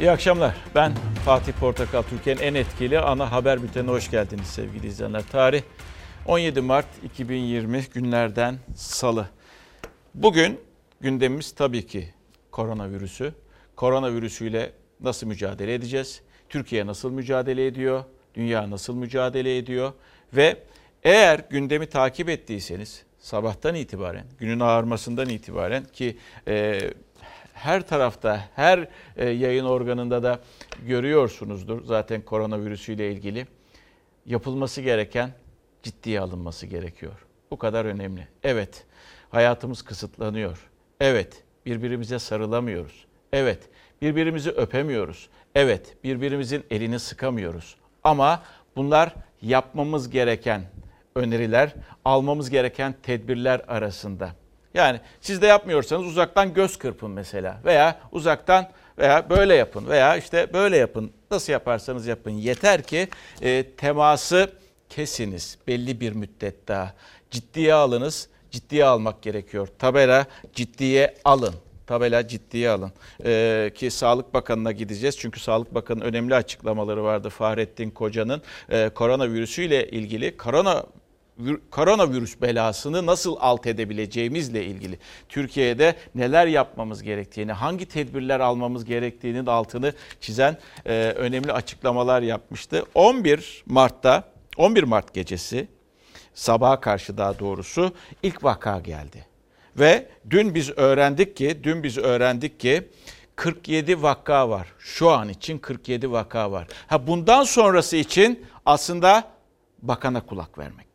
İyi akşamlar. Ben Fatih Portakal, Türkiye'nin en etkili ana haber bültenine hoş geldiniz sevgili izleyenler. Tarih 17 Mart 2020 günlerden salı. Bugün gündemimiz tabii ki koronavirüsü. Koronavirüsüyle nasıl mücadele edeceğiz? Türkiye nasıl mücadele ediyor? Dünya nasıl mücadele ediyor? Ve eğer gündemi takip ettiyseniz sabahtan itibaren, günün ağarmasından itibaren ki e, her tarafta, her e, yayın organında da görüyorsunuzdur zaten koronavirüsüyle ilgili. Yapılması gereken ciddiye alınması gerekiyor. Bu kadar önemli. Evet, hayatımız kısıtlanıyor. Evet, birbirimize sarılamıyoruz. Evet, birbirimizi öpemiyoruz. Evet, birbirimizin elini sıkamıyoruz. Ama bunlar yapmamız gereken öneriler, almamız gereken tedbirler arasında. Yani siz de yapmıyorsanız uzaktan göz kırpın mesela veya uzaktan veya böyle yapın veya işte böyle yapın. Nasıl yaparsanız yapın. Yeter ki e, teması kesiniz belli bir müddet daha. Ciddiye alınız. Ciddiye almak gerekiyor. Tabela ciddiye alın tabela ciddiye alın. Ee, ki Sağlık Bakanı'na gideceğiz. Çünkü Sağlık Bakanı'nın önemli açıklamaları vardı Fahrettin Koca'nın. Ee, koronavirüsüyle ilgili korona koronavirüs belasını nasıl alt edebileceğimizle ilgili Türkiye'de neler yapmamız gerektiğini, hangi tedbirler almamız gerektiğinin altını çizen e, önemli açıklamalar yapmıştı. 11 Mart'ta 11 Mart gecesi sabaha karşı daha doğrusu ilk vaka geldi. Ve dün biz öğrendik ki, dün biz öğrendik ki 47 vaka var. Şu an için 47 vaka var. Ha bundan sonrası için aslında bakana kulak vermek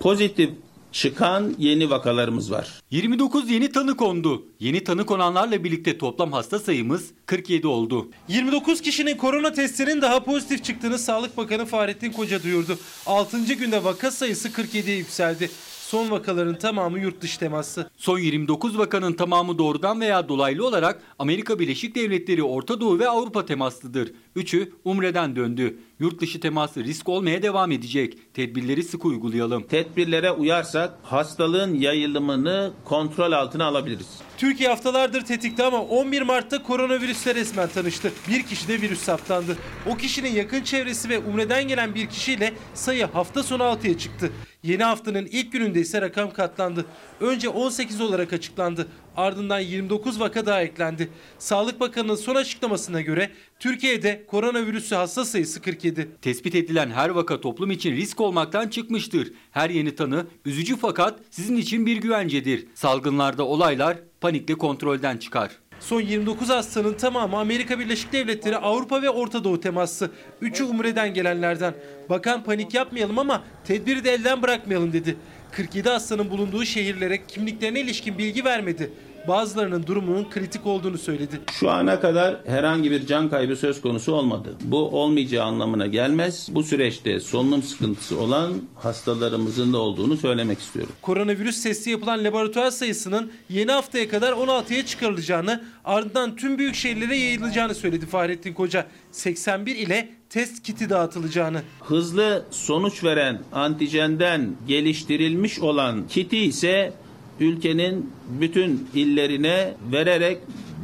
pozitif çıkan yeni vakalarımız var. 29 yeni tanı kondu. Yeni tanı konanlarla birlikte toplam hasta sayımız 47 oldu. 29 kişinin korona testinin daha pozitif çıktığını Sağlık Bakanı Fahrettin Koca duyurdu. 6. günde vaka sayısı 47'ye yükseldi. Son vakaların tamamı yurt dışı teması. Son 29 vakanın tamamı doğrudan veya dolaylı olarak Amerika Birleşik Devletleri, Orta Doğu ve Avrupa temaslıdır. Üçü Umre'den döndü. Yurt dışı teması risk olmaya devam edecek. Tedbirleri sık uygulayalım. Tedbirlere uyarsak hastalığın yayılımını kontrol altına alabiliriz. Türkiye haftalardır tetikte ama 11 Mart'ta koronavirüsle resmen tanıştı. Bir kişi de virüs saptandı. O kişinin yakın çevresi ve Umre'den gelen bir kişiyle sayı hafta sonu 6'ya çıktı. Yeni haftanın ilk gününde ise rakam katlandı. Önce 18 olarak açıklandı. Ardından 29 vaka daha eklendi. Sağlık Bakanı'nın son açıklamasına göre Türkiye'de koronavirüsü hasta sayısı 47. Tespit edilen her vaka toplum için risk olmaktan çıkmıştır. Her yeni tanı üzücü fakat sizin için bir güvencedir. Salgınlarda olaylar panikle kontrolden çıkar. Son 29 hastanın tamamı Amerika Birleşik Devletleri, Avrupa ve Orta Doğu teması. Üçü Umre'den gelenlerden. Bakan panik yapmayalım ama tedbiri de elden bırakmayalım dedi. 47 hastanın bulunduğu şehirlere kimliklerine ilişkin bilgi vermedi bazılarının durumunun kritik olduğunu söyledi. Şu ana kadar herhangi bir can kaybı söz konusu olmadı. Bu olmayacağı anlamına gelmez. Bu süreçte solunum sıkıntısı olan hastalarımızın da olduğunu söylemek istiyorum. Koronavirüs testi yapılan laboratuvar sayısının yeni haftaya kadar 16'ya çıkarılacağını, ardından tüm büyük şehirlere yayılacağını söyledi Fahrettin Koca. 81 ile test kiti dağıtılacağını. Hızlı sonuç veren antijenden geliştirilmiş olan kiti ise ülkenin bütün illerine vererek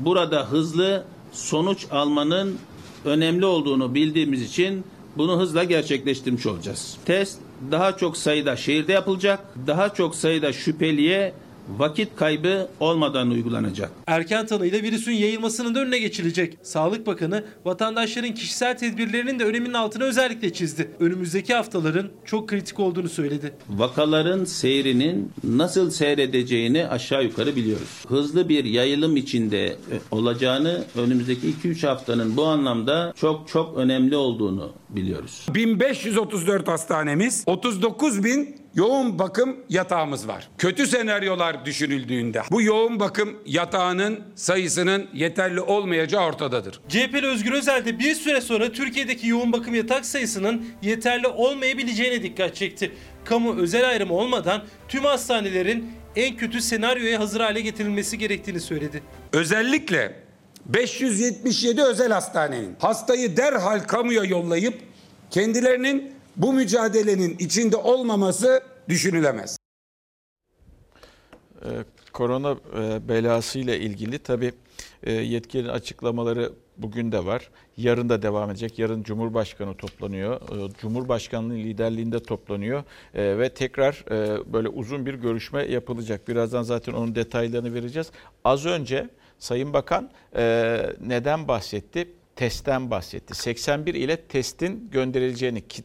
burada hızlı sonuç almanın önemli olduğunu bildiğimiz için bunu hızla gerçekleştirmiş olacağız. Test daha çok sayıda şehirde yapılacak, daha çok sayıda şüpheliye vakit kaybı olmadan uygulanacak. Erken tanıyla virüsün yayılmasının da önüne geçilecek. Sağlık Bakanı vatandaşların kişisel tedbirlerinin de öneminin altına özellikle çizdi. Önümüzdeki haftaların çok kritik olduğunu söyledi. Vakaların seyrinin nasıl seyredeceğini aşağı yukarı biliyoruz. Hızlı bir yayılım içinde e, olacağını önümüzdeki 2-3 haftanın bu anlamda çok çok önemli olduğunu biliyoruz. 1534 hastanemiz, 39 bin yoğun bakım yatağımız var. Kötü senaryolar düşünüldüğünde bu yoğun bakım yatağının sayısının yeterli olmayacağı ortadadır. CHP'li Özgür Özel de bir süre sonra Türkiye'deki yoğun bakım yatak sayısının yeterli olmayabileceğine dikkat çekti. Kamu özel ayrımı olmadan tüm hastanelerin en kötü senaryoya hazır hale getirilmesi gerektiğini söyledi. Özellikle 577 özel hastanenin hastayı derhal kamuya yollayıp kendilerinin bu mücadelenin içinde olmaması düşünülemez. e, korona e, belası ile ilgili tabii e, yetkili açıklamaları bugün de var. Yarın da devam edecek. Yarın Cumhurbaşkanı toplanıyor. E, Cumhurbaşkanlığı liderliğinde toplanıyor E, ve tekrar e, böyle uzun bir görüşme yapılacak. Birazdan zaten onun detaylarını vereceğiz. Az önce Sayın Bakan e, neden bahsetti? Testten bahsetti. 81 ile testin gönderileceğini, kit,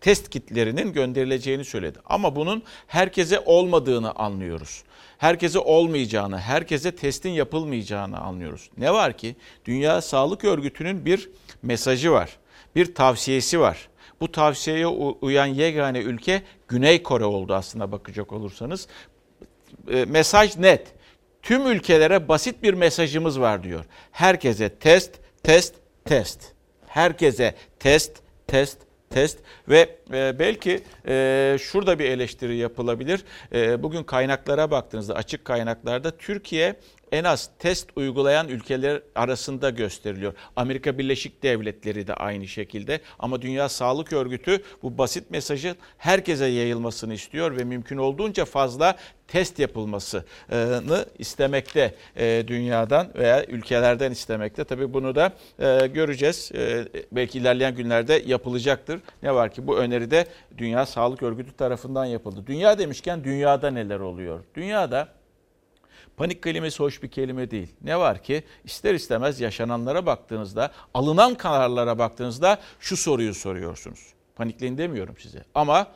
test kitlerinin gönderileceğini söyledi. Ama bunun herkese olmadığını anlıyoruz. Herkese olmayacağını, herkese testin yapılmayacağını anlıyoruz. Ne var ki Dünya Sağlık Örgütü'nün bir mesajı var. Bir tavsiyesi var. Bu tavsiyeye uyan yegane ülke Güney Kore oldu aslında bakacak olursanız. E, mesaj net. Tüm ülkelere basit bir mesajımız var diyor. Herkese test, test, test. Herkese test, test, test ve e, belki e, şurada bir eleştiri yapılabilir. E, bugün kaynaklara baktığınızda açık kaynaklarda Türkiye en az test uygulayan ülkeler arasında gösteriliyor. Amerika Birleşik Devletleri de aynı şekilde ama Dünya Sağlık Örgütü bu basit mesajın herkese yayılmasını istiyor ve mümkün olduğunca fazla test yapılmasını istemekte e, dünyadan veya ülkelerden istemekte. Tabii bunu da e, göreceğiz. E, belki ilerleyen günlerde yapılacaktır. Ne var ki bu öneri de Dünya Sağlık Örgütü tarafından yapıldı. Dünya demişken dünyada neler oluyor? Dünyada Panik kelimesi hoş bir kelime değil. Ne var ki ister istemez yaşananlara baktığınızda, alınan kararlara baktığınızda şu soruyu soruyorsunuz. Panikleyin demiyorum size ama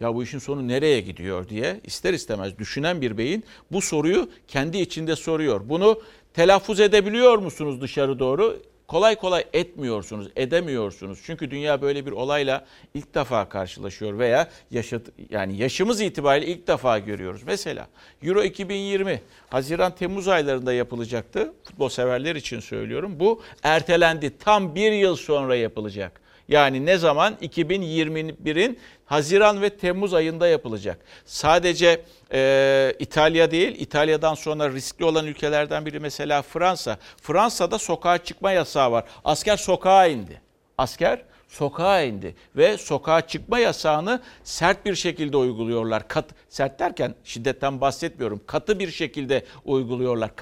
ya bu işin sonu nereye gidiyor diye ister istemez düşünen bir beyin bu soruyu kendi içinde soruyor. Bunu telaffuz edebiliyor musunuz dışarı doğru? Kolay kolay etmiyorsunuz, edemiyorsunuz. Çünkü dünya böyle bir olayla ilk defa karşılaşıyor veya yaşat yani yaşımız itibariyle ilk defa görüyoruz. Mesela Euro 2020 Haziran Temmuz aylarında yapılacaktı. Futbol severler için söylüyorum. Bu ertelendi. Tam bir yıl sonra yapılacak. Yani ne zaman? 2021'in Haziran ve Temmuz ayında yapılacak. Sadece e, İtalya değil, İtalya'dan sonra riskli olan ülkelerden biri mesela Fransa. Fransa'da sokağa çıkma yasağı var. Asker sokağa indi. Asker sokağa indi ve sokağa çıkma yasağını sert bir şekilde uyguluyorlar. Kat, sert derken şiddetten bahsetmiyorum. Katı bir şekilde uyguluyorlar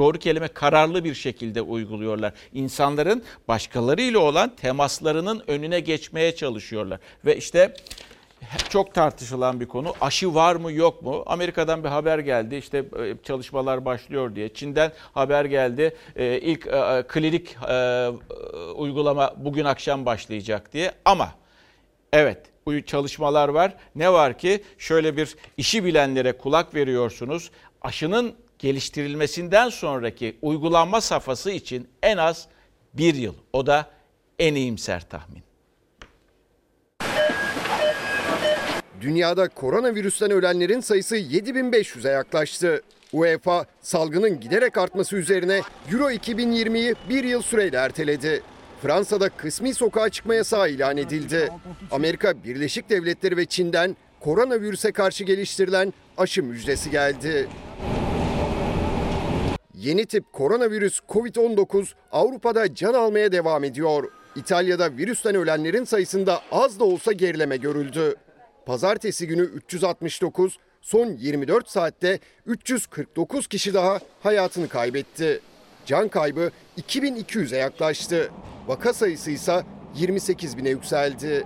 doğru kelime kararlı bir şekilde uyguluyorlar. İnsanların başkalarıyla olan temaslarının önüne geçmeye çalışıyorlar. Ve işte çok tartışılan bir konu. Aşı var mı yok mu? Amerika'dan bir haber geldi. İşte e, çalışmalar başlıyor diye. Çin'den haber geldi. E, ilk e, klinik uygulama bugün akşam başlayacak diye. Ama evet çalışmalar var. Ne var ki şöyle bir işi bilenlere kulak veriyorsunuz. Aşının geliştirilmesinden sonraki uygulanma safhası için en az bir yıl. O da en iyimser tahmin. Dünyada koronavirüsten ölenlerin sayısı 7500'e yaklaştı. UEFA salgının giderek artması üzerine Euro 2020'yi bir yıl süreyle erteledi. Fransa'da kısmi sokağa çıkma yasağı ilan edildi. Amerika Birleşik Devletleri ve Çin'den koronavirüse karşı geliştirilen aşı müjdesi geldi. Yeni tip koronavirüs COVID-19 Avrupa'da can almaya devam ediyor. İtalya'da virüsten ölenlerin sayısında az da olsa gerileme görüldü. Pazartesi günü 369, son 24 saatte 349 kişi daha hayatını kaybetti. Can kaybı 2200'e yaklaştı. Vaka sayısı ise 28 bine yükseldi.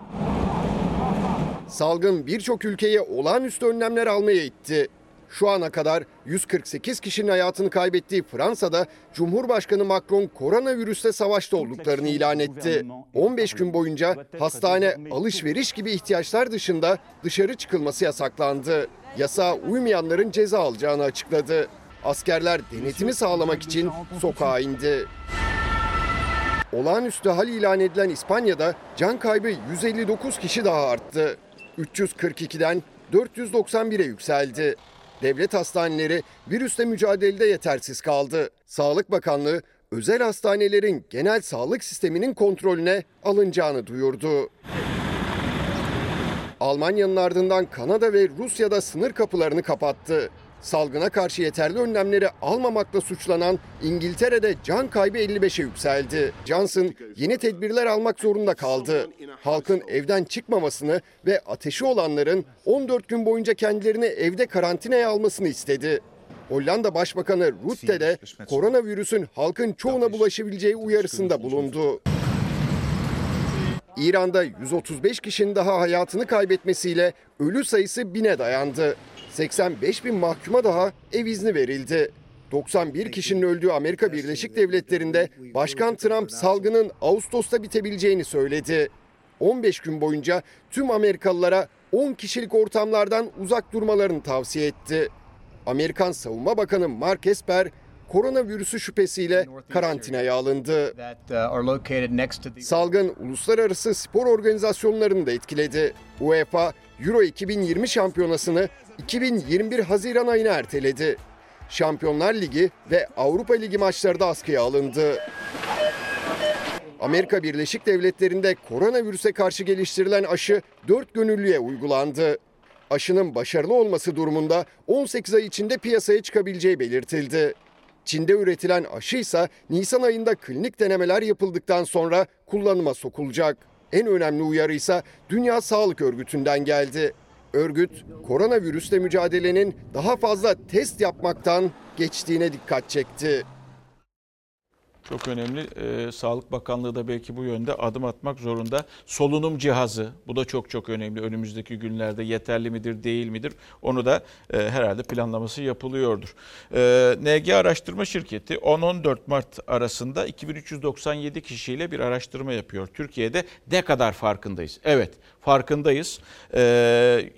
Salgın birçok ülkeye olağanüstü önlemler almaya itti. Şu ana kadar 148 kişinin hayatını kaybettiği Fransa'da Cumhurbaşkanı Macron koronavirüsle savaşta olduklarını ilan etti. 15 gün boyunca hastane, alışveriş gibi ihtiyaçlar dışında dışarı çıkılması yasaklandı. Yasağa uymayanların ceza alacağını açıkladı. Askerler denetimi sağlamak için sokağa indi. Olağanüstü hal ilan edilen İspanya'da can kaybı 159 kişi daha arttı. 342'den 491'e yükseldi. Devlet hastaneleri virüsle mücadelede yetersiz kaldı. Sağlık Bakanlığı özel hastanelerin genel sağlık sisteminin kontrolüne alınacağını duyurdu. Almanya'nın ardından Kanada ve Rusya'da sınır kapılarını kapattı. Salgına karşı yeterli önlemleri almamakla suçlanan İngiltere'de can kaybı 55'e yükseldi. Johnson yeni tedbirler almak zorunda kaldı. Halkın evden çıkmamasını ve ateşi olanların 14 gün boyunca kendilerini evde karantinaya almasını istedi. Hollanda Başbakanı Rutte de koronavirüsün halkın çoğuna bulaşabileceği uyarısında bulundu. İran'da 135 kişinin daha hayatını kaybetmesiyle ölü sayısı bine dayandı. 85 bin mahkuma daha ev izni verildi. 91 kişinin öldüğü Amerika Birleşik Devletleri'nde Başkan Trump salgının Ağustos'ta bitebileceğini söyledi. 15 gün boyunca tüm Amerikalılara 10 kişilik ortamlardan uzak durmalarını tavsiye etti. Amerikan Savunma Bakanı Mark Esper koronavirüsü şüphesiyle karantinaya alındı. Salgın uluslararası spor organizasyonlarını da etkiledi. UEFA Euro 2020 şampiyonasını 2021 Haziran ayına erteledi. Şampiyonlar Ligi ve Avrupa Ligi maçları da askıya alındı. Amerika Birleşik Devletleri'nde koronavirüse karşı geliştirilen aşı 4 gönüllüye uygulandı. Aşının başarılı olması durumunda 18 ay içinde piyasaya çıkabileceği belirtildi. Çin'de üretilen aşı ise Nisan ayında klinik denemeler yapıldıktan sonra kullanıma sokulacak. En önemli uyarı ise Dünya Sağlık Örgütü'nden geldi. Örgüt, koronavirüsle mücadelenin daha fazla test yapmaktan geçtiğine dikkat çekti. Çok önemli. Ee, Sağlık Bakanlığı da belki bu yönde adım atmak zorunda. Solunum cihazı bu da çok çok önemli. Önümüzdeki günlerde yeterli midir değil midir onu da e, herhalde planlaması yapılıyordur. E, NG Araştırma Şirketi 10-14 Mart arasında 2397 kişiyle bir araştırma yapıyor. Türkiye'de ne kadar farkındayız? Evet farkındayız. E,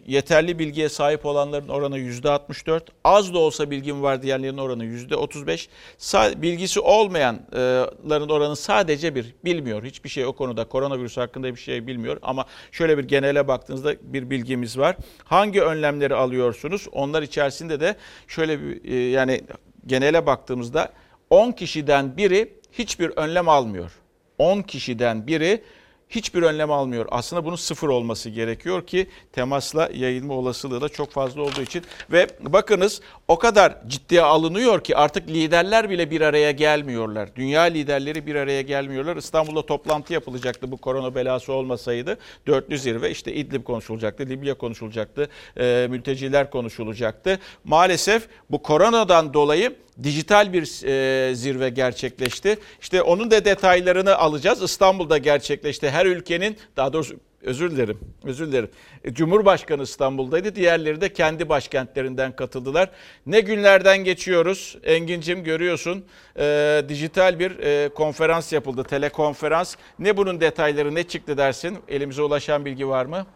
yeterli bilgiye sahip olanların oranı %64. Az da olsa bilgim var diyenlerin oranı %35. Sa- bilgisi olmayanların oranı sadece bir. Bilmiyor. Hiçbir şey o konuda koronavirüs hakkında bir şey bilmiyor. Ama şöyle bir genele baktığınızda bir bilgimiz var. Hangi önlemleri alıyorsunuz? Onlar içerisinde de şöyle bir e, yani genele baktığımızda 10 kişiden biri hiçbir önlem almıyor. 10 kişiden biri hiçbir önlem almıyor. Aslında bunun sıfır olması gerekiyor ki temasla yayılma olasılığı da çok fazla olduğu için. Ve bakınız o kadar ciddiye alınıyor ki artık liderler bile bir araya gelmiyorlar. Dünya liderleri bir araya gelmiyorlar. İstanbul'da toplantı yapılacaktı bu korona belası olmasaydı. Dörtlü zirve işte İdlib konuşulacaktı, Libya konuşulacaktı, e, mülteciler konuşulacaktı. Maalesef bu koronadan dolayı dijital bir e, zirve gerçekleşti. İşte onun da detaylarını alacağız. İstanbul'da gerçekleşti. Her ülkenin daha doğrusu özür dilerim. Özür dilerim. E, Cumhurbaşkanı İstanbul'daydı. Diğerleri de kendi başkentlerinden katıldılar. Ne günlerden geçiyoruz. Engin'cim görüyorsun. E, dijital bir e, konferans yapıldı. Telekonferans. Ne bunun detayları ne çıktı dersin? Elimize ulaşan bilgi var mı?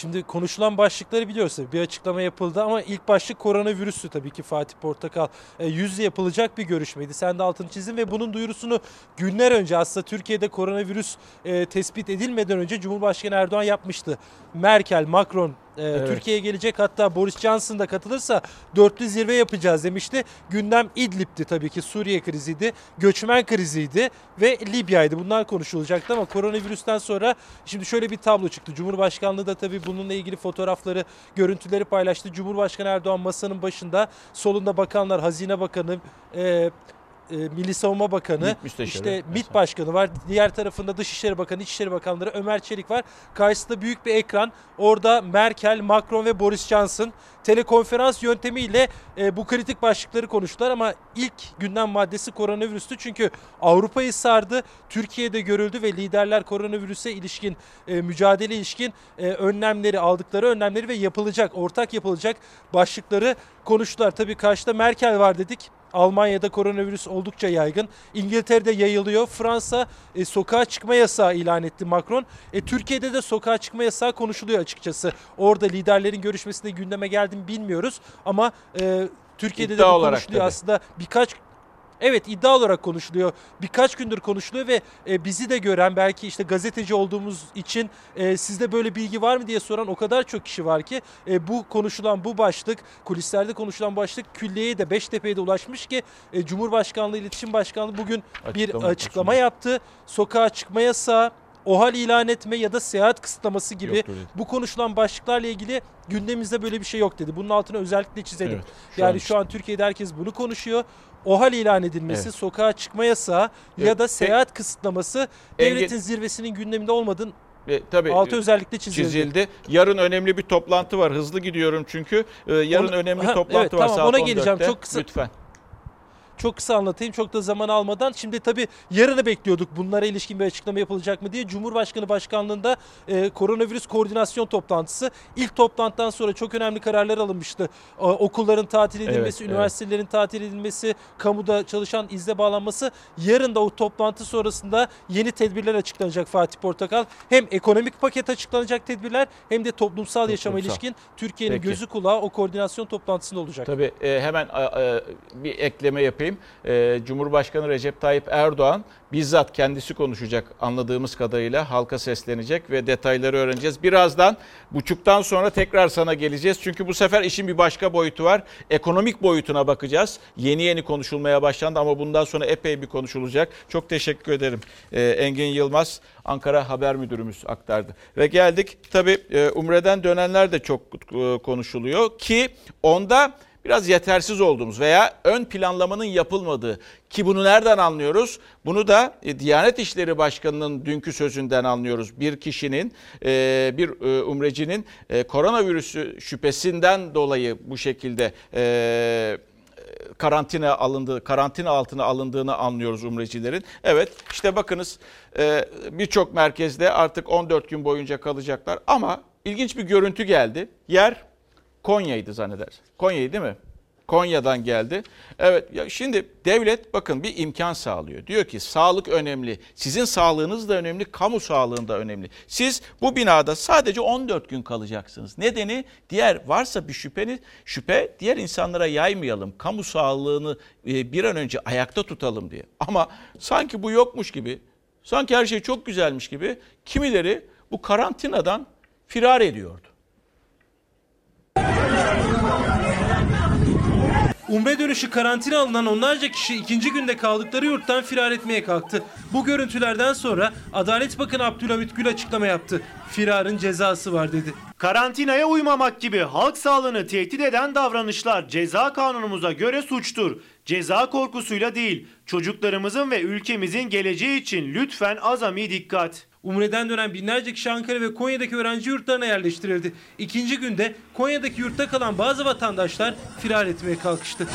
Şimdi konuşulan başlıkları biliyoruz. Bir açıklama yapıldı ama ilk başlık koronavirüsü tabii ki Fatih Portakal. E, yüzle yapılacak bir görüşmeydi. Sen de altını çizdin ve bunun duyurusunu günler önce aslında Türkiye'de koronavirüs e, tespit edilmeden önce Cumhurbaşkanı Erdoğan yapmıştı. Merkel, Macron e, Evet. Türkiye'ye gelecek hatta Boris Johnson da katılırsa dörtlü zirve yapacağız demişti. Gündem İdlib'ti tabii ki Suriye kriziydi, göçmen kriziydi ve Libya'ydı. Bunlar konuşulacaktı ama koronavirüsten sonra şimdi şöyle bir tablo çıktı. Cumhurbaşkanlığı da tabii bununla ilgili fotoğrafları, görüntüleri paylaştı. Cumhurbaşkanı Erdoğan masanın başında, solunda bakanlar, Hazine Bakanı, e, e, Milli Savunma Bakanı, işte. MİT Başkanı var. Diğer tarafında Dışişleri Bakanı, İçişleri Bakanları Ömer Çelik var. Karşısında büyük bir ekran. Orada Merkel, Macron ve Boris Johnson telekonferans yöntemiyle e, bu kritik başlıkları konuştular ama ilk gündem maddesi koronavirüstü. Çünkü Avrupa'yı sardı, Türkiye'de görüldü ve liderler koronavirüse ilişkin e, mücadele ilişkin e, önlemleri aldıkları önlemleri ve yapılacak, ortak yapılacak başlıkları konuştular. Tabii karşıda Merkel var dedik. Almanya'da koronavirüs oldukça yaygın. İngiltere'de yayılıyor. Fransa e, sokağa çıkma yasağı ilan etti Macron. E, Türkiye'de de sokağa çıkma yasağı konuşuluyor açıkçası. Orada liderlerin görüşmesinde gündeme geldi mi bilmiyoruz. Ama e, Türkiye'de İddia de bu konuşuluyor tabii. aslında. Birkaç Evet iddia olarak konuşuluyor. Birkaç gündür konuşuluyor ve e, bizi de gören belki işte gazeteci olduğumuz için e, sizde böyle bilgi var mı diye soran o kadar çok kişi var ki e, bu konuşulan bu başlık kulislerde konuşulan başlık külliyeye de Beştepe'ye de ulaşmış ki e, Cumhurbaşkanlığı İletişim Başkanlığı bugün bir Açıklama açıklama yaptı. Sokağa çıkma yasağı, OHAL ilan etme ya da seyahat kısıtlaması gibi dedi. bu konuşulan başlıklarla ilgili gündemimizde böyle bir şey yok dedi. Bunun altını özellikle çizelim. Evet, şu yani an şu an Türkiye'de herkes bunu konuşuyor. OHAL ilan edilmesi, Evet. sokağa çıkma yasağı ya Evet. da seyahat kısıtlaması Engin- devletin zirvesinin gündeminde olmadığını E, tabii Altı e, özellikle çizildi. çizildi. Yarın önemli bir toplantı var. Hızlı gidiyorum çünkü. E, yarın Onu- önemli Ha, toplantı evet, var tamam, saat ona 14'te. geleceğim. Çok kısa- Lütfen. Çok kısa anlatayım çok da zaman almadan. Şimdi tabii yarını bekliyorduk bunlara ilişkin bir açıklama yapılacak mı diye. Cumhurbaşkanı Başkanlığı'nda e, koronavirüs koordinasyon toplantısı. İlk toplantıdan sonra çok önemli kararlar alınmıştı. E, okulların tatil edilmesi, evet. üniversitelerin tatil edilmesi, kamuda çalışan izle bağlanması. Yarın da o toplantı sonrasında yeni tedbirler açıklanacak Fatih Portakal. Hem ekonomik paket açıklanacak tedbirler hem de toplumsal, yaşama Toplumsal. ilişkin Türkiye'nin gözü kulağı o koordinasyon toplantısında olacak. Tabii e, hemen e, bir ekleme yapayım. E, Cumhurbaşkanı Recep Tayyip Erdoğan bizzat kendisi konuşacak anladığımız kadarıyla halka seslenecek ve detayları öğreneceğiz. Birazdan buçuktan sonra tekrar sana geleceğiz. Çünkü bu sefer işin bir başka boyutu var. Ekonomik boyutuna bakacağız. Yeni yeni konuşulmaya başlandı ama bundan sonra epey bir konuşulacak. Çok teşekkür ederim. E, Engin Yılmaz Ankara Haber Müdürümüz aktardı. Ve geldik tabii e, Umre'den dönenler de çok e, konuşuluyor ki onda biraz yetersiz olduğumuz veya ön planlamanın yapılmadığı ki bunu nereden anlıyoruz? Bunu da e, Diyanet İşleri Başkanı'nın dünkü sözünden anlıyoruz. Bir kişinin, e, bir e, umrecinin koronavirüsü şüphesinden dolayı bu şekilde karantina alındığı, karantina altına alındığını anlıyoruz umrecilerin. Evet işte bakınız birçok merkezde artık 14 gün boyunca kalacaklar ama ilginç bir görüntü geldi. Yer Konya'ydı zanneder. Konya'ydı değil mi? Konya'dan geldi. Evet ya şimdi devlet bakın bir imkan sağlıyor. Diyor ki sağlık önemli. Sizin sağlığınız da önemli, kamu sağlığın da önemli. Siz bu binada sadece 14 gün kalacaksınız. Nedeni diğer varsa bir şüpheniz şüphe diğer insanlara yaymayalım. Kamu sağlığını e, bir an önce ayakta tutalım diye. Ama sanki bu yokmuş gibi, sanki her şey çok güzelmiş gibi kimileri bu karantinadan firar ediyordu. Umre dönüşü karantina alınan onlarca kişi ikinci günde kaldıkları yurttan firar etmeye kalktı. Bu görüntülerden sonra Adalet Bakanı Abdülhamit Gül açıklama yaptı. Firarın cezası var dedi. Karantinaya uymamak gibi halk sağlığını tehdit eden davranışlar ceza kanunumuza göre suçtur. Ceza korkusuyla değil, çocuklarımızın ve ülkemizin geleceği için lütfen azami dikkat. Umre'den dönen binlerce kişi Ankara ve Konya'daki öğrenci yurtlarına yerleştirildi. İkinci günde Konya'daki yurtta kalan bazı vatandaşlar firar etmeye kalkıştı.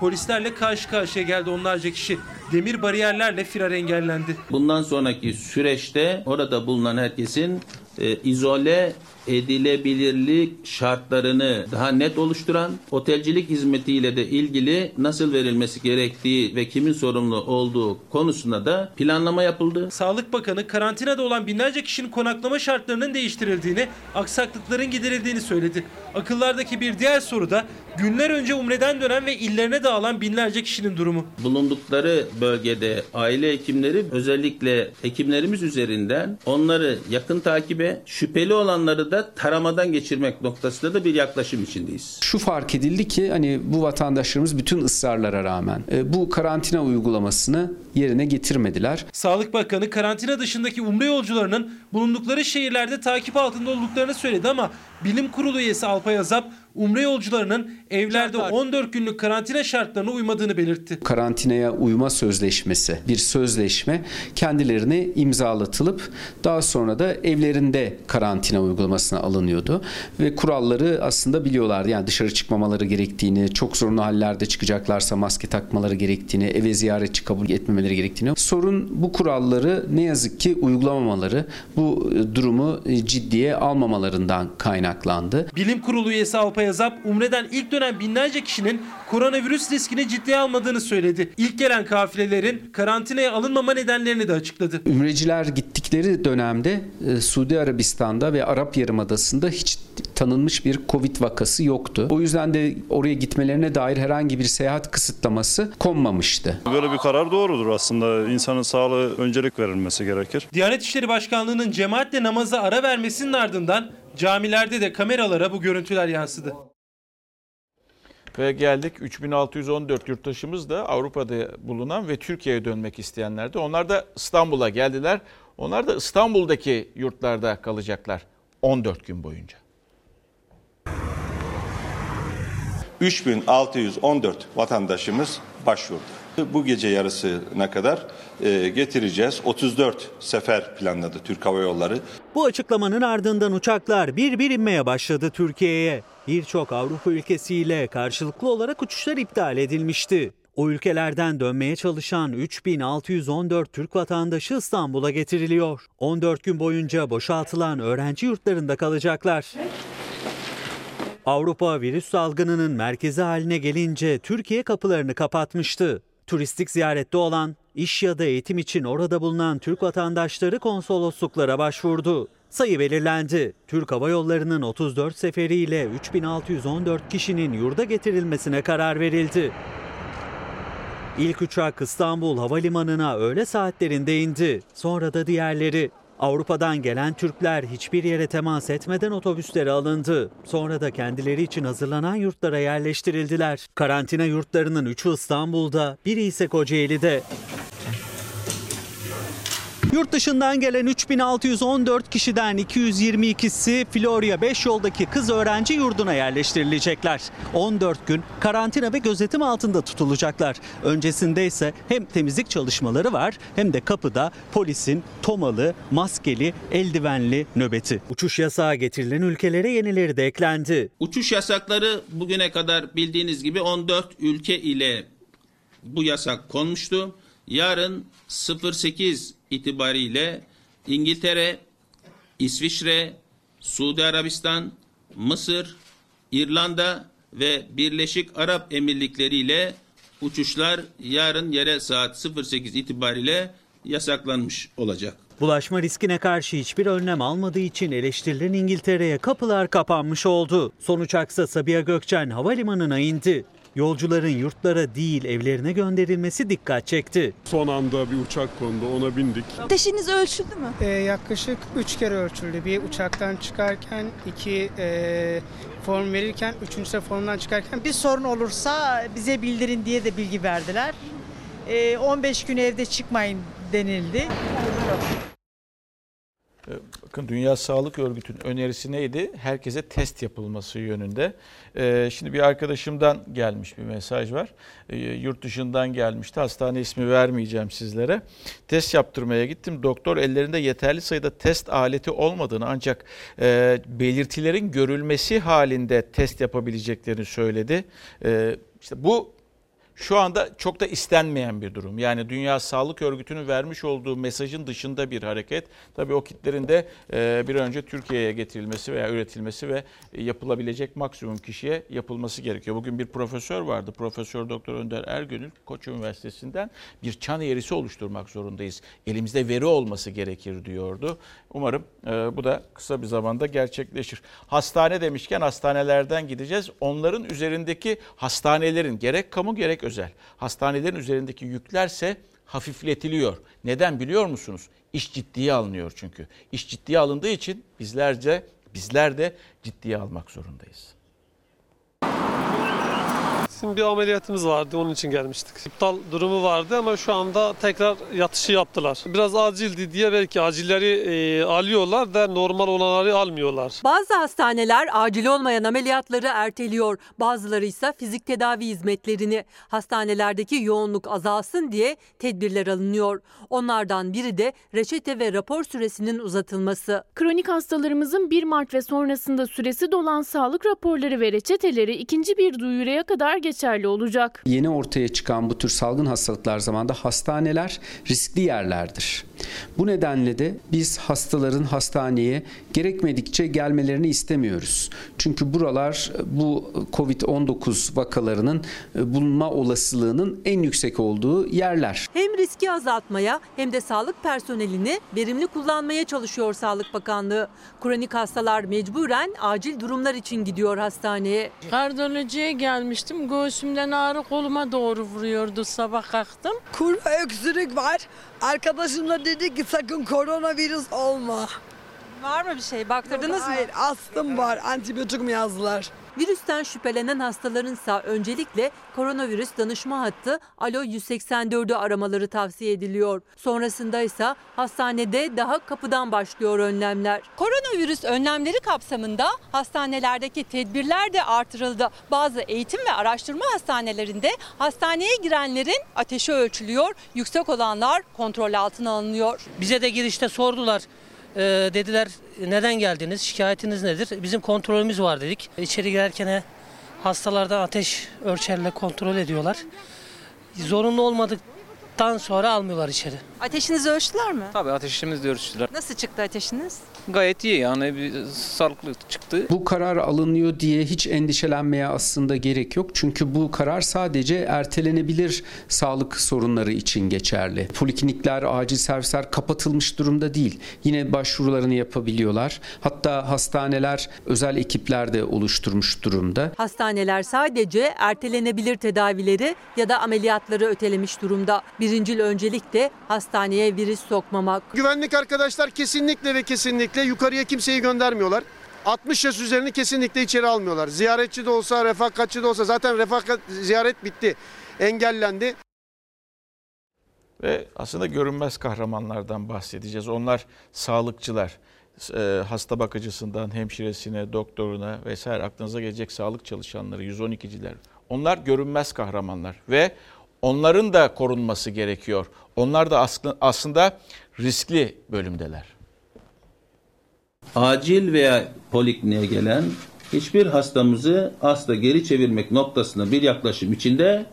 Polislerle karşı karşıya geldi onlarca kişi. Demir bariyerlerle firar engellendi. Bundan sonraki süreçte orada bulunan herkesin e, izole edilebilirlik şartlarını daha net oluşturan otelcilik hizmetiyle de ilgili nasıl verilmesi gerektiği ve kimin sorumlu olduğu konusunda da planlama yapıldı. Sağlık Bakanı karantinada olan binlerce kişinin konaklama şartlarının değiştirildiğini, aksaklıkların giderildiğini söyledi. Akıllardaki bir diğer soru da günler önce Umre'den dönen ve illerine dağılan binlerce kişinin durumu. Bulundukları bölgede aile hekimleri özellikle hekimlerimiz üzerinden onları yakın takibe şüpheli olanları da taramadan geçirmek noktasında da bir yaklaşım içindeyiz. Şu fark edildi ki hani bu vatandaşlarımız bütün ısrarlara rağmen e, bu karantina uygulamasını yerine getirmediler. Sağlık Bakanı karantina dışındaki Umre yolcularının bulundukları şehirlerde takip altında olduklarını söyledi ama Bilim Kurulu üyesi Alpay Azap Umre yolcularının evlerde 14 günlük karantina şartlarına uymadığını belirtti. Karantinaya uyma sözleşmesi bir sözleşme kendilerine imzalatılıp daha sonra da evlerinde karantina uygulamasına alınıyordu ve kuralları aslında biliyorlardı. Yani dışarı çıkmamaları gerektiğini, çok zorunlu hallerde çıkacaklarsa maske takmaları gerektiğini, eve ziyaretçi kabul etmemeleri gerektiğini. Sorun bu kuralları ne yazık ki uygulamamaları, bu durumu ciddiye almamalarından kaynaklandı. Bilim Kurulu üyesi Alpay Azap, Umre'den ilk dönen binlerce kişinin koronavirüs riskini ciddiye almadığını söyledi. İlk gelen kafilelerin karantinaya alınmama nedenlerini de açıkladı. Ümreciler gittikleri dönemde e, Suudi Arabistan'da ve Arap Yarımadası'nda hiç tanınmış bir Covid vakası yoktu. O yüzden de oraya gitmelerine dair herhangi bir seyahat kısıtlaması konmamıştı. Böyle bir karar doğrudur aslında. İnsanın sağlığı öncelik verilmesi gerekir. Diyanet İşleri Başkanlığı'nın cemaatle namaza ara vermesinin ardından camilerde de kameralara bu görüntüler yansıdı. Ve geldik 3614 yurttaşımız da Avrupa'da bulunan ve Türkiye'ye dönmek isteyenlerdi. Onlar da İstanbul'a geldiler. Onlar da İstanbul'daki yurtlarda kalacaklar 14 gün boyunca. 3614 vatandaşımız başvurdu. Bu gece yarısına kadar e, getireceğiz. 34 sefer planladı Türk Hava Yolları. Bu açıklamanın ardından uçaklar bir bir inmeye başladı Türkiye'ye. Birçok Avrupa ülkesiyle karşılıklı olarak uçuşlar iptal edilmişti. O ülkelerden dönmeye çalışan 3614 Türk vatandaşı İstanbul'a getiriliyor. 14 gün boyunca boşaltılan öğrenci yurtlarında kalacaklar. Avrupa virüs salgınının merkezi haline gelince Türkiye kapılarını kapatmıştı. Turistik ziyarette olan, iş ya da eğitim için orada bulunan Türk vatandaşları konsolosluklara başvurdu. Sayı belirlendi. Türk Hava Yolları'nın 34 seferiyle 3614 kişinin yurda getirilmesine karar verildi. İlk uçak İstanbul Havalimanı'na öğle saatlerinde indi. Sonra da diğerleri. Avrupa'dan gelen Türkler hiçbir yere temas etmeden otobüslere alındı. Sonra da kendileri için hazırlanan yurtlara yerleştirildiler. Karantina yurtlarının 3'ü İstanbul'da, biri ise Kocaeli'de. Yurt dışından gelen 3614 kişiden 222'si Florya 5 yoldaki kız öğrenci yurduna yerleştirilecekler. 14 gün karantina ve gözetim altında tutulacaklar. Öncesinde ise hem temizlik çalışmaları var hem de kapıda polisin tomalı, maskeli, eldivenli nöbeti. Uçuş yasağı getirilen ülkelere yenileri de eklendi. Uçuş yasakları bugüne kadar bildiğiniz gibi 14 ülke ile bu yasak konmuştu. Yarın 08 itibariyle İngiltere, İsviçre, Suudi Arabistan, Mısır, İrlanda ve Birleşik Arap Emirlikleri ile uçuşlar yarın yere saat 08 itibariyle yasaklanmış olacak. Bulaşma riskine karşı hiçbir önlem almadığı için eleştirilen İngiltere'ye kapılar kapanmış oldu. Son uçaksa Sabiha Gökçen havalimanına indi. Yolcuların yurtlara değil evlerine gönderilmesi dikkat çekti. Son anda bir uçak kondu ona bindik. Ateşiniz ölçüldü mü? Ee, yaklaşık 3 kere ölçüldü. Bir uçaktan çıkarken, iki e, form verirken, üçüncüsü formdan çıkarken. Bir sorun olursa bize bildirin diye de bilgi verdiler. Ee, 15 gün evde çıkmayın denildi. Ee, Bakın Dünya Sağlık Örgütü'nün önerisi neydi? Herkese test yapılması yönünde. Ee, şimdi bir arkadaşımdan gelmiş bir mesaj var. Ee, yurt dışından gelmişti. Hastane ismi vermeyeceğim sizlere. Test yaptırmaya gittim. Doktor ellerinde yeterli sayıda test aleti olmadığını ancak e, belirtilerin görülmesi halinde test yapabileceklerini söyledi. İşte bu şu anda çok da istenmeyen bir durum. Yani Dünya Sağlık Örgütü'nün vermiş olduğu mesajın dışında bir hareket. Tabii o kitlerin de e, bir önce Türkiye'ye getirilmesi veya üretilmesi ve yapılabilecek maksimum kişiye yapılması gerekiyor. Bugün bir profesör vardı. Profesör Doktor Önder Ergönül Koç Üniversitesi'nden bir çan eğrisi oluşturmak zorundayız. Elimizde veri olması gerekir diyordu. Umarım e, bu da kısa bir zamanda gerçekleşir. Hastane demişken hastanelerden gideceğiz. Onların üzerindeki hastanelerin gerek kamu gerek özel hastanelerin üzerindeki yüklerse hafifletiliyor. Neden biliyor musunuz? İş ciddiye alınıyor çünkü. İş ciddiye alındığı için bizlerce bizler de ciddiye almak zorundayız. Bizim bir ameliyatımız vardı onun için gelmiştik. İptal durumu vardı ama şu anda tekrar yatışı yaptılar. Biraz acildi diye belki acilleri e, alıyorlar da normal olanları almıyorlar. Bazı hastaneler acil olmayan ameliyatları erteliyor. Bazıları ise fizik tedavi hizmetlerini. Hastanelerdeki yoğunluk azalsın diye tedbirler alınıyor. Onlardan biri de reçete ve rapor süresinin uzatılması. Kronik hastalarımızın 1 Mart ve sonrasında süresi dolan sağlık raporları ve reçeteleri ikinci bir duyuruya kadar geçerli olacak. Yeni ortaya çıkan bu tür salgın hastalıklar zamanında hastaneler riskli yerlerdir. Bu nedenle de biz hastaların hastaneye gerekmedikçe gelmelerini istemiyoruz. Çünkü buralar bu Covid-19 vakalarının bulunma olasılığının en yüksek olduğu yerler. Hem riski azaltmaya hem de sağlık personelini verimli kullanmaya çalışıyor Sağlık Bakanlığı. Kronik hastalar mecburen acil durumlar için gidiyor hastaneye. Kardiyolojiye gelmiştim. Göğsümden ağrı koluma doğru vuruyordu sabah kalktım. Kur öksürük var. Arkadaşım da dedi ki sakın koronavirüs olma. Var mı bir şey? Baktırdınız mı? Hayır astım var. Antibiyotik mi yazdılar? Virüsten şüphelenen hastalarınsa öncelikle koronavirüs danışma hattı Alo 184'ü aramaları tavsiye ediliyor. Sonrasında ise hastanede daha kapıdan başlıyor önlemler. Koronavirüs önlemleri kapsamında hastanelerdeki tedbirler de artırıldı. Bazı eğitim ve araştırma hastanelerinde hastaneye girenlerin ateşi ölçülüyor, yüksek olanlar kontrol altına alınıyor. Bize de girişte sordular. Ee, dediler neden geldiniz, şikayetiniz nedir? Bizim kontrolümüz var dedik. İçeri girerken hastalardan ateş ölçerle kontrol ediyorlar. Zorunlu olmadıktan sonra almıyorlar içeri. Ateşinizi ölçtüler mi? Tabii ateşimiz de ölçtüler. Nasıl çıktı ateşiniz? Gayet iyi yani bir sağlıklı çıktı. Bu karar alınıyor diye hiç endişelenmeye aslında gerek yok. Çünkü bu karar sadece ertelenebilir sağlık sorunları için geçerli. Poliklinikler, acil servisler kapatılmış durumda değil. Yine başvurularını yapabiliyorlar. Hatta hastaneler özel ekipler de oluşturmuş durumda. Hastaneler sadece ertelenebilir tedavileri ya da ameliyatları ötelemiş durumda. Birincil öncelik de hastaneye virüs sokmamak. Güvenlik arkadaşlar kesinlikle ve kesinlikle yukarıya kimseyi göndermiyorlar. 60 yaş üzerini kesinlikle içeri almıyorlar. Ziyaretçi de olsa, refakatçi de olsa zaten refakat ziyaret bitti. Engellendi. Ve aslında görünmez kahramanlardan bahsedeceğiz. Onlar sağlıkçılar. E, hasta bakıcısından hemşiresine, doktoruna vesaire aklınıza gelecek sağlık çalışanları, 112'ciler. Onlar görünmez kahramanlar ve onların da korunması gerekiyor. Onlar da aslında riskli bölümdeler. Acil veya polikliniğe gelen hiçbir hastamızı asla geri çevirmek noktasında bir yaklaşım içinde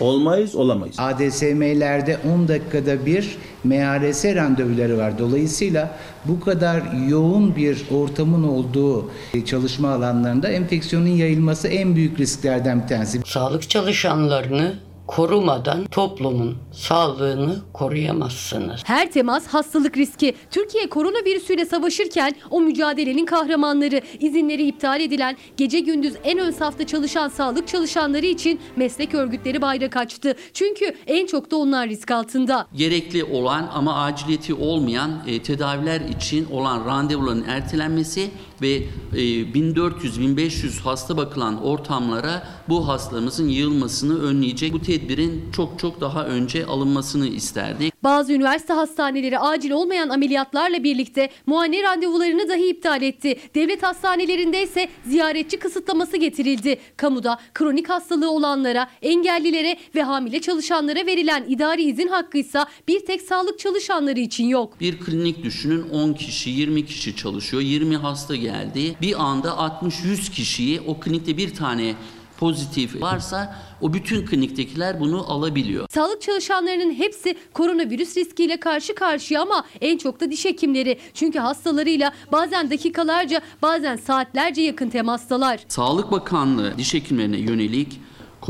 olmayız, olamayız. ADSM'lerde 10 dakikada bir MRS randevuları var. Dolayısıyla bu kadar yoğun bir ortamın olduğu çalışma alanlarında enfeksiyonun yayılması en büyük risklerden bir tanesi. Sağlık çalışanlarını korumadan toplumun sağlığını koruyamazsınız. Her temas hastalık riski. Türkiye koronavirüsüyle savaşırken o mücadelenin kahramanları, izinleri iptal edilen, gece gündüz en ön safta çalışan sağlık çalışanları için meslek örgütleri bayrak açtı. Çünkü en çok da onlar risk altında. Gerekli olan ama aciliyeti olmayan e, tedaviler için olan randevuların ertelenmesi ve e, 1400-1500 hasta bakılan ortamlara bu hastamızın yığılmasını önleyecek bu tedbirin çok çok daha önce alınmasını isterdik. Bazı üniversite hastaneleri acil olmayan ameliyatlarla birlikte muayene randevularını dahi iptal etti. Devlet hastanelerinde ise ziyaretçi kısıtlaması getirildi. Kamuda kronik hastalığı olanlara, engellilere ve hamile çalışanlara verilen idari izin hakkı ise bir tek sağlık çalışanları için yok. Bir klinik düşünün 10 kişi, 20 kişi çalışıyor. 20 hasta geldi. Bir anda 60-100 kişiyi o klinikte bir tane pozitif varsa o bütün kliniktekiler bunu alabiliyor. Sağlık çalışanlarının hepsi koronavirüs riskiyle karşı karşıya ama en çok da diş hekimleri. Çünkü hastalarıyla bazen dakikalarca bazen saatlerce yakın temastalar. Sağlık Bakanlığı diş hekimlerine yönelik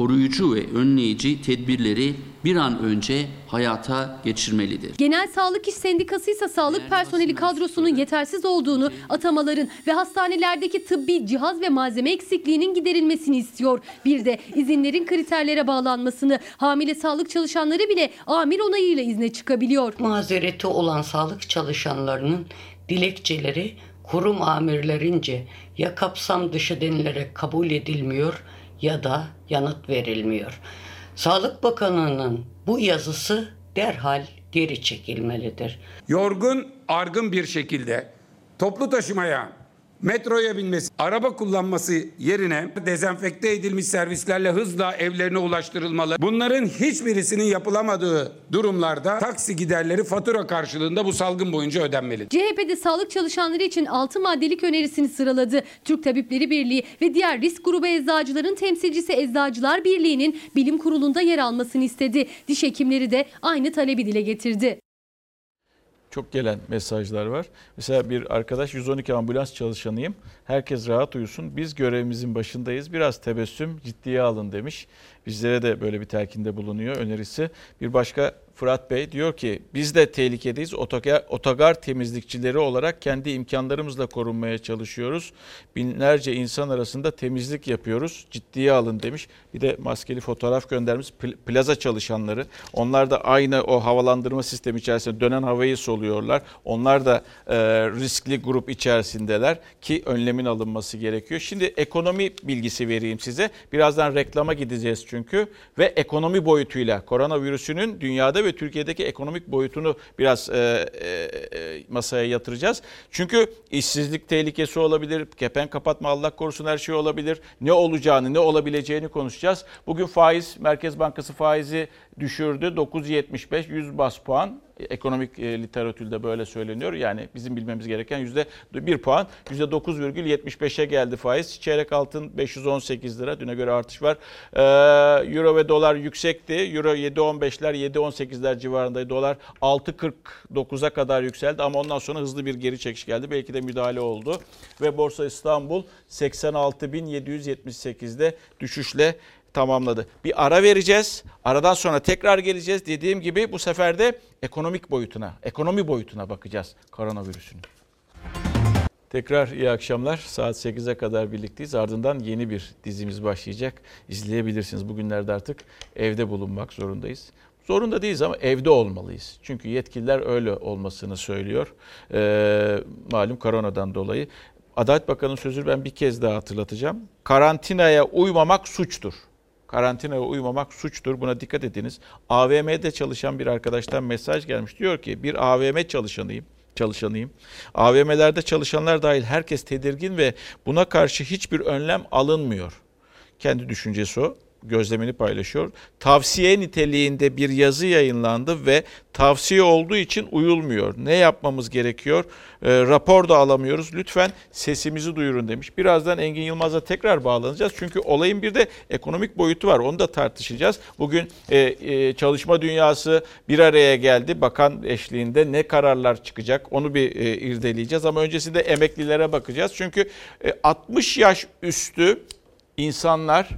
koruyucu ve önleyici tedbirleri bir an önce hayata geçirmelidir. Genel Sağlık İş Sendikası ise sağlık personeli kadrosunun yetersiz olduğunu, atamaların ve hastanelerdeki tıbbi cihaz ve malzeme eksikliğinin giderilmesini istiyor. Bir de izinlerin kriterlere bağlanmasını, hamile sağlık çalışanları bile amir onayıyla izne çıkabiliyor. Mazereti olan sağlık çalışanlarının dilekçeleri kurum amirlerince ya kapsam dışı denilerek kabul edilmiyor ya da yanıt verilmiyor. Sağlık Bakanı'nın bu yazısı derhal geri çekilmelidir. Yorgun, argın bir şekilde toplu taşımaya metroya binmesi, araba kullanması yerine dezenfekte edilmiş servislerle hızla evlerine ulaştırılmalı. Bunların hiçbirisinin yapılamadığı durumlarda taksi giderleri fatura karşılığında bu salgın boyunca ödenmeli. CHP'de sağlık çalışanları için 6 maddelik önerisini sıraladı. Türk Tabipleri Birliği ve diğer risk grubu eczacıların temsilcisi Eczacılar Birliği'nin bilim kurulunda yer almasını istedi. Diş hekimleri de aynı talebi dile getirdi çok gelen mesajlar var. Mesela bir arkadaş 112 ambulans çalışanıyım. Herkes rahat uyusun. Biz görevimizin başındayız. Biraz tebessüm ciddiye alın demiş. Bizlere de böyle bir telkinde bulunuyor önerisi. Bir başka Fırat Bey diyor ki biz de tehlikedeyiz. Otogar, otogar temizlikçileri olarak kendi imkanlarımızla korunmaya çalışıyoruz. Binlerce insan arasında temizlik yapıyoruz. Ciddiye alın demiş. Bir de maskeli fotoğraf göndermiş. Pl- Plaza çalışanları. Onlar da aynı o havalandırma sistemi içerisinde dönen havayı soluyorlar. Onlar da e, riskli grup içerisindeler ki önlemin alınması gerekiyor. Şimdi ekonomi bilgisi vereyim size. Birazdan reklama gideceğiz çünkü ve ekonomi boyutuyla koronavirüsünün dünyada ve Türkiye'deki ekonomik boyutunu biraz e, e, e, masaya yatıracağız. Çünkü işsizlik tehlikesi olabilir, kepenk kapatma Allah korusun her şey olabilir. Ne olacağını, ne olabileceğini konuşacağız. Bugün faiz, Merkez Bankası faizi düşürdü. 9.75, 100 bas puan. Ekonomik e, literatürde böyle söyleniyor. Yani bizim bilmemiz gereken yüzde bir puan. Yüzde 9,75'e geldi faiz. Çeyrek altın 518 lira. Düne göre artış var. Ee, Euro ve dolar yüksekti. Euro 7.15'ler 7.18'ler civarındaydı. Dolar 6.49'a kadar yükseldi ama ondan sonra hızlı bir geri çekiş geldi. Belki de müdahale oldu. Ve Borsa İstanbul 86.778'de düşüşle tamamladı. Bir ara vereceğiz. Aradan sonra tekrar geleceğiz. Dediğim gibi bu sefer de ekonomik boyutuna, ekonomi boyutuna bakacağız koronavirüsünün. Tekrar iyi akşamlar. Saat 8'e kadar birlikteyiz. Ardından yeni bir dizimiz başlayacak. İzleyebilirsiniz. Bugünlerde artık evde bulunmak zorundayız. Zorunda değiliz ama evde olmalıyız. Çünkü yetkililer öyle olmasını söylüyor. Ee, malum koronadan dolayı. Adalet Bakanı'nın sözünü ben bir kez daha hatırlatacağım. Karantinaya uymamak suçtur. Karantinaya uymamak suçtur. Buna dikkat ediniz. AVM'de çalışan bir arkadaştan mesaj gelmiş. Diyor ki bir AVM çalışanıyım çalışanıyım. AVM'lerde çalışanlar dahil herkes tedirgin ve buna karşı hiçbir önlem alınmıyor. Kendi düşüncesi o gözlemini paylaşıyor. Tavsiye niteliğinde bir yazı yayınlandı ve tavsiye olduğu için uyulmuyor. Ne yapmamız gerekiyor? E, rapor da alamıyoruz. Lütfen sesimizi duyurun demiş. Birazdan Engin Yılmaz'a tekrar bağlanacağız. Çünkü olayın bir de ekonomik boyutu var. Onu da tartışacağız. Bugün e, e, çalışma dünyası bir araya geldi. Bakan eşliğinde ne kararlar çıkacak onu bir e, irdeleyeceğiz. Ama öncesinde emeklilere bakacağız. Çünkü e, 60 yaş üstü insanlar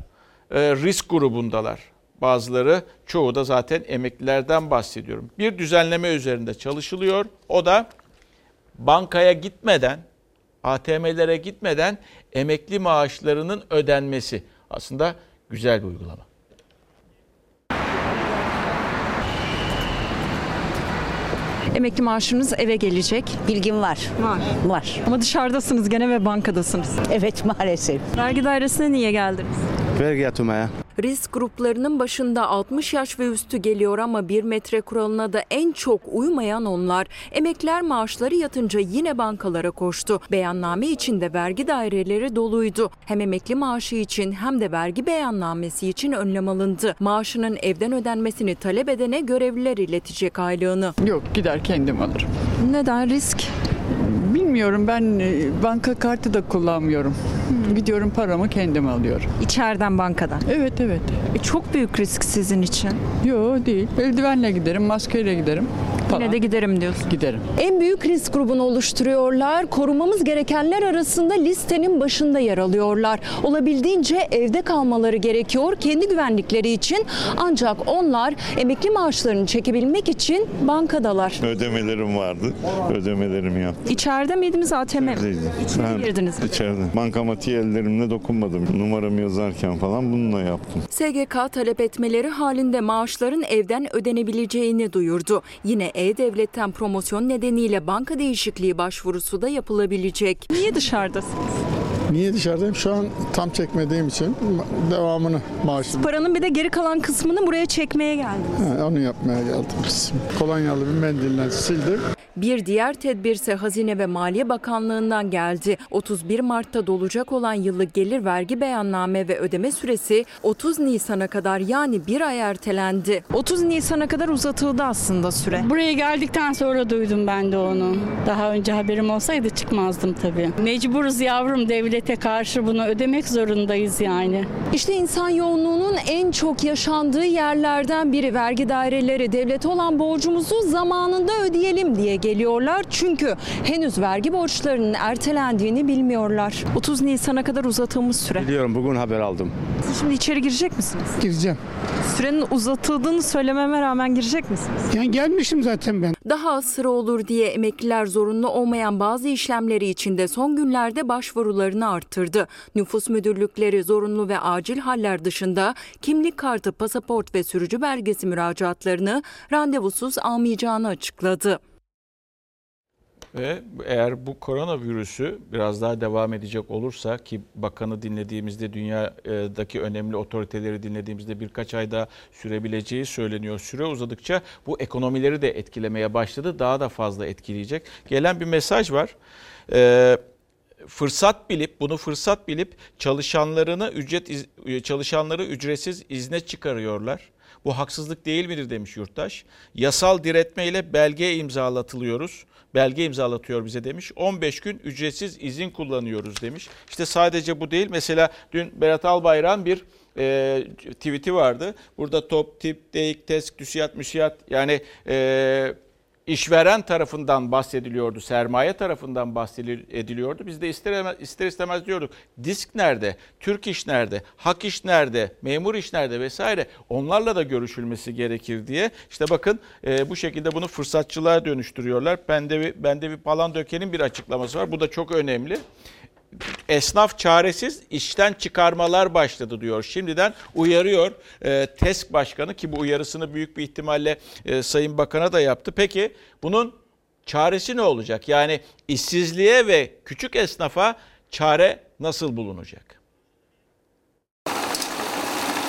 risk grubundalar. Bazıları çoğu da zaten emeklilerden bahsediyorum. Bir düzenleme üzerinde çalışılıyor. O da bankaya gitmeden, ATM'lere gitmeden emekli maaşlarının ödenmesi. Aslında güzel bir uygulama. Emekli maaşınız eve gelecek. Bilgim var. Var. Var. Ama dışarıdasınız gene ve bankadasınız. Evet maalesef. Vergi dairesine niye geldiniz? Vergi yatırmaya. Risk gruplarının başında 60 yaş ve üstü geliyor ama bir metre kuralına da en çok uymayan onlar. Emekler maaşları yatınca yine bankalara koştu. Beyanname içinde vergi daireleri doluydu. Hem emekli maaşı için hem de vergi beyannamesi için önlem alındı. Maaşının evden ödenmesini talep edene görevliler iletecek aylığını. Yok gider kendim alırım. Neden risk? Bilmiyorum ben e, banka kartı da kullanmıyorum. Gidiyorum paramı kendim alıyorum. İçeriden bankadan. Evet evet. E, çok büyük risk sizin için. Yok değil. Eldivenle giderim, maskeyle giderim. Yine de giderim diyorsun. Giderim. En büyük risk grubunu oluşturuyorlar. Korumamız gerekenler arasında listenin başında yer alıyorlar. Olabildiğince evde kalmaları gerekiyor kendi güvenlikleri için. Ancak onlar emekli maaşlarını çekebilmek için bankadalar. Ödemelerim vardı. Ödemelerimi yaptım. İçeride miydiniz ATM mi? İçeri Ben girdiniz. İçeride. Bankamatiği ellerimle dokunmadım. Numaramı yazarken falan bununla yaptım. SGK talep etmeleri halinde maaşların evden ödenebileceğini duyurdu. Yine E-Devlet'ten promosyon nedeniyle banka değişikliği başvurusu da yapılabilecek. Niye dışarıdasınız? Niye dışarıdayım? Şu an tam çekmediğim için devamını maaşım. Paranın bir de geri kalan kısmını buraya çekmeye geldim. Ha, onu yapmaya geldim. Kolonyalı bir mendille sildim. Bir diğer tedbirse Hazine ve Maliye Bakanlığı'ndan geldi. 31 Mart'ta dolacak olan yıllık gelir vergi beyanname ve ödeme süresi 30 Nisan'a kadar yani bir ay ertelendi. 30 Nisan'a kadar uzatıldı aslında süre. Buraya geldikten sonra duydum ben de onu. Daha önce haberim olsaydı çıkmazdım tabii. Mecburuz yavrum devlet devlete karşı bunu ödemek zorundayız yani. İşte insan yoğunluğunun en çok yaşandığı yerlerden biri vergi daireleri devlete olan borcumuzu zamanında ödeyelim diye geliyorlar. Çünkü henüz vergi borçlarının ertelendiğini bilmiyorlar. 30 Nisan'a kadar uzatılmış süre. Biliyorum bugün haber aldım. Siz şimdi içeri girecek misiniz? Gireceğim. Sürenin uzatıldığını söylememe rağmen girecek misiniz? Yani gelmişim zaten ben. Daha az sıra olur diye emekliler zorunlu olmayan bazı işlemleri için de son günlerde başvurularını arttırdı. Nüfus müdürlükleri zorunlu ve acil haller dışında kimlik kartı, pasaport ve sürücü belgesi müracaatlarını randevusuz almayacağını açıkladı. Ve eğer bu koronavirüsü biraz daha devam edecek olursa ki bakanı dinlediğimizde dünyadaki önemli otoriteleri dinlediğimizde birkaç ay daha sürebileceği söyleniyor. Süre uzadıkça bu ekonomileri de etkilemeye başladı. Daha da fazla etkileyecek. Gelen bir mesaj var. Ee, fırsat bilip bunu fırsat bilip çalışanlarını ücret çalışanları ücretsiz izne çıkarıyorlar. Bu haksızlık değil midir demiş yurttaş. Yasal diretmeyle belge imzalatılıyoruz. Belge imzalatıyor bize demiş. 15 gün ücretsiz izin kullanıyoruz demiş. İşte sadece bu değil. Mesela dün Berat Albayrak'ın bir e, tweet'i vardı. Burada top, tip, deyik, tesk, düsiyat, müsiyat yani e, işveren tarafından bahsediliyordu, sermaye tarafından bahsediliyordu. Biz de ister, ister istemez diyorduk. Disk nerede? Türk iş nerede? Hak iş nerede? Memur iş nerede vesaire? Onlarla da görüşülmesi gerekir diye. İşte bakın e, bu şekilde bunu fırsatçılığa dönüştürüyorlar. Bende, bende bir Palandöken'in bir açıklaması var. Bu da çok önemli esnaf çaresiz işten çıkarmalar başladı diyor. Şimdiden uyarıyor e, TESK Başkanı ki bu uyarısını büyük bir ihtimalle e, Sayın Bakan'a da yaptı. Peki bunun çaresi ne olacak? Yani işsizliğe ve küçük esnafa çare nasıl bulunacak?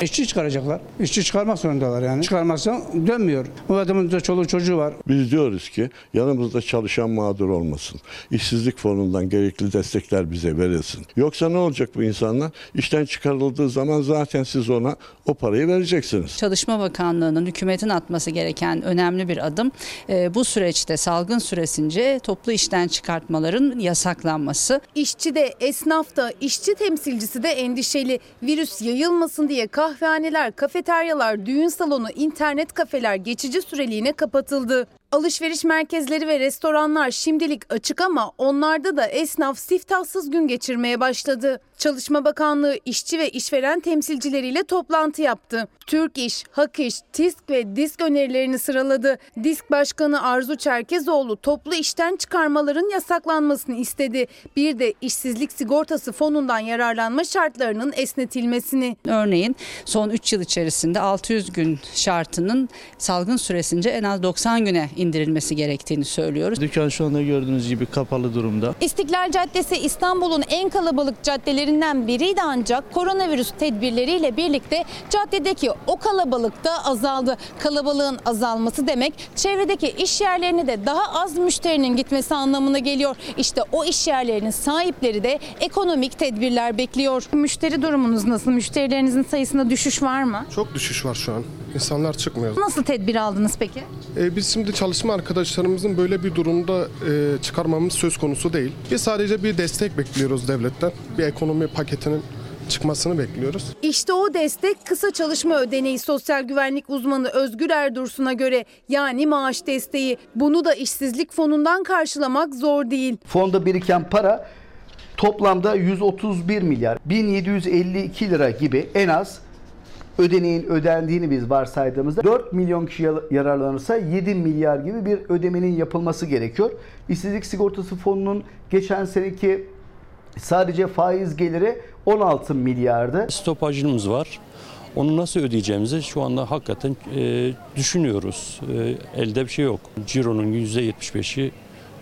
İşçi çıkaracaklar. İşçi çıkarmak zorundalar yani. Çıkarmazsa dönmüyor. Bu adamın da çoluğu çocuğu var. Biz diyoruz ki yanımızda çalışan mağdur olmasın. İşsizlik fonundan gerekli destekler bize verilsin. Yoksa ne olacak bu insanlar? İşten çıkarıldığı zaman zaten siz ona o parayı vereceksiniz. Çalışma Bakanlığı'nın hükümetin atması gereken önemli bir adım. E, bu süreçte salgın süresince toplu işten çıkartmaların yasaklanması. İşçi de esnaf da işçi temsilcisi de endişeli. Virüs yayılmasın diye kahvehaneler, kafeteryalar, düğün salonu, internet kafeler geçici süreliğine kapatıldı. Alışveriş merkezleri ve restoranlar şimdilik açık ama onlarda da esnaf siftahsız gün geçirmeye başladı. Çalışma Bakanlığı işçi ve işveren temsilcileriyle toplantı yaptı. Türk İş, Hak İş, TİSK ve DİSK önerilerini sıraladı. DİSK Başkanı Arzu Çerkezoğlu toplu işten çıkarmaların yasaklanmasını istedi. Bir de işsizlik sigortası fonundan yararlanma şartlarının esnetilmesini. Örneğin son 3 yıl içerisinde 600 gün şartının salgın süresince en az 90 güne indirilmesi gerektiğini söylüyoruz. Dükkan şu anda gördüğünüz gibi kapalı durumda. İstiklal Caddesi İstanbul'un en kalabalık caddelerinden biriydi ancak koronavirüs tedbirleriyle birlikte caddedeki o kalabalık da azaldı. Kalabalığın azalması demek çevredeki iş yerlerine de daha az müşterinin gitmesi anlamına geliyor. İşte o iş yerlerinin sahipleri de ekonomik tedbirler bekliyor. Müşteri durumunuz nasıl? Müşterilerinizin sayısında düşüş var mı? Çok düşüş var şu an. İnsanlar çıkmıyor. Nasıl tedbir aldınız peki? Ee, biz şimdi çalışma arkadaşlarımızın böyle bir durumda e, çıkarmamız söz konusu değil. Biz sadece bir destek bekliyoruz devletten. Bir ekonomi paketinin çıkmasını bekliyoruz. İşte o destek kısa çalışma ödeneği sosyal güvenlik uzmanı Özgür Erdursun'a göre yani maaş desteği. Bunu da işsizlik fonundan karşılamak zor değil. Fonda biriken para toplamda 131 milyar 1752 lira gibi en az ödeneğin ödendiğini biz varsaydığımızda 4 milyon kişi yararlanırsa 7 milyar gibi bir ödemenin yapılması gerekiyor. İşsizlik sigortası fonunun geçen seneki sadece faiz geliri 16 milyardı. Stopajımız var. Onu nasıl ödeyeceğimizi şu anda hakikaten e, düşünüyoruz. E, elde bir şey yok. Ciro'nun %75'i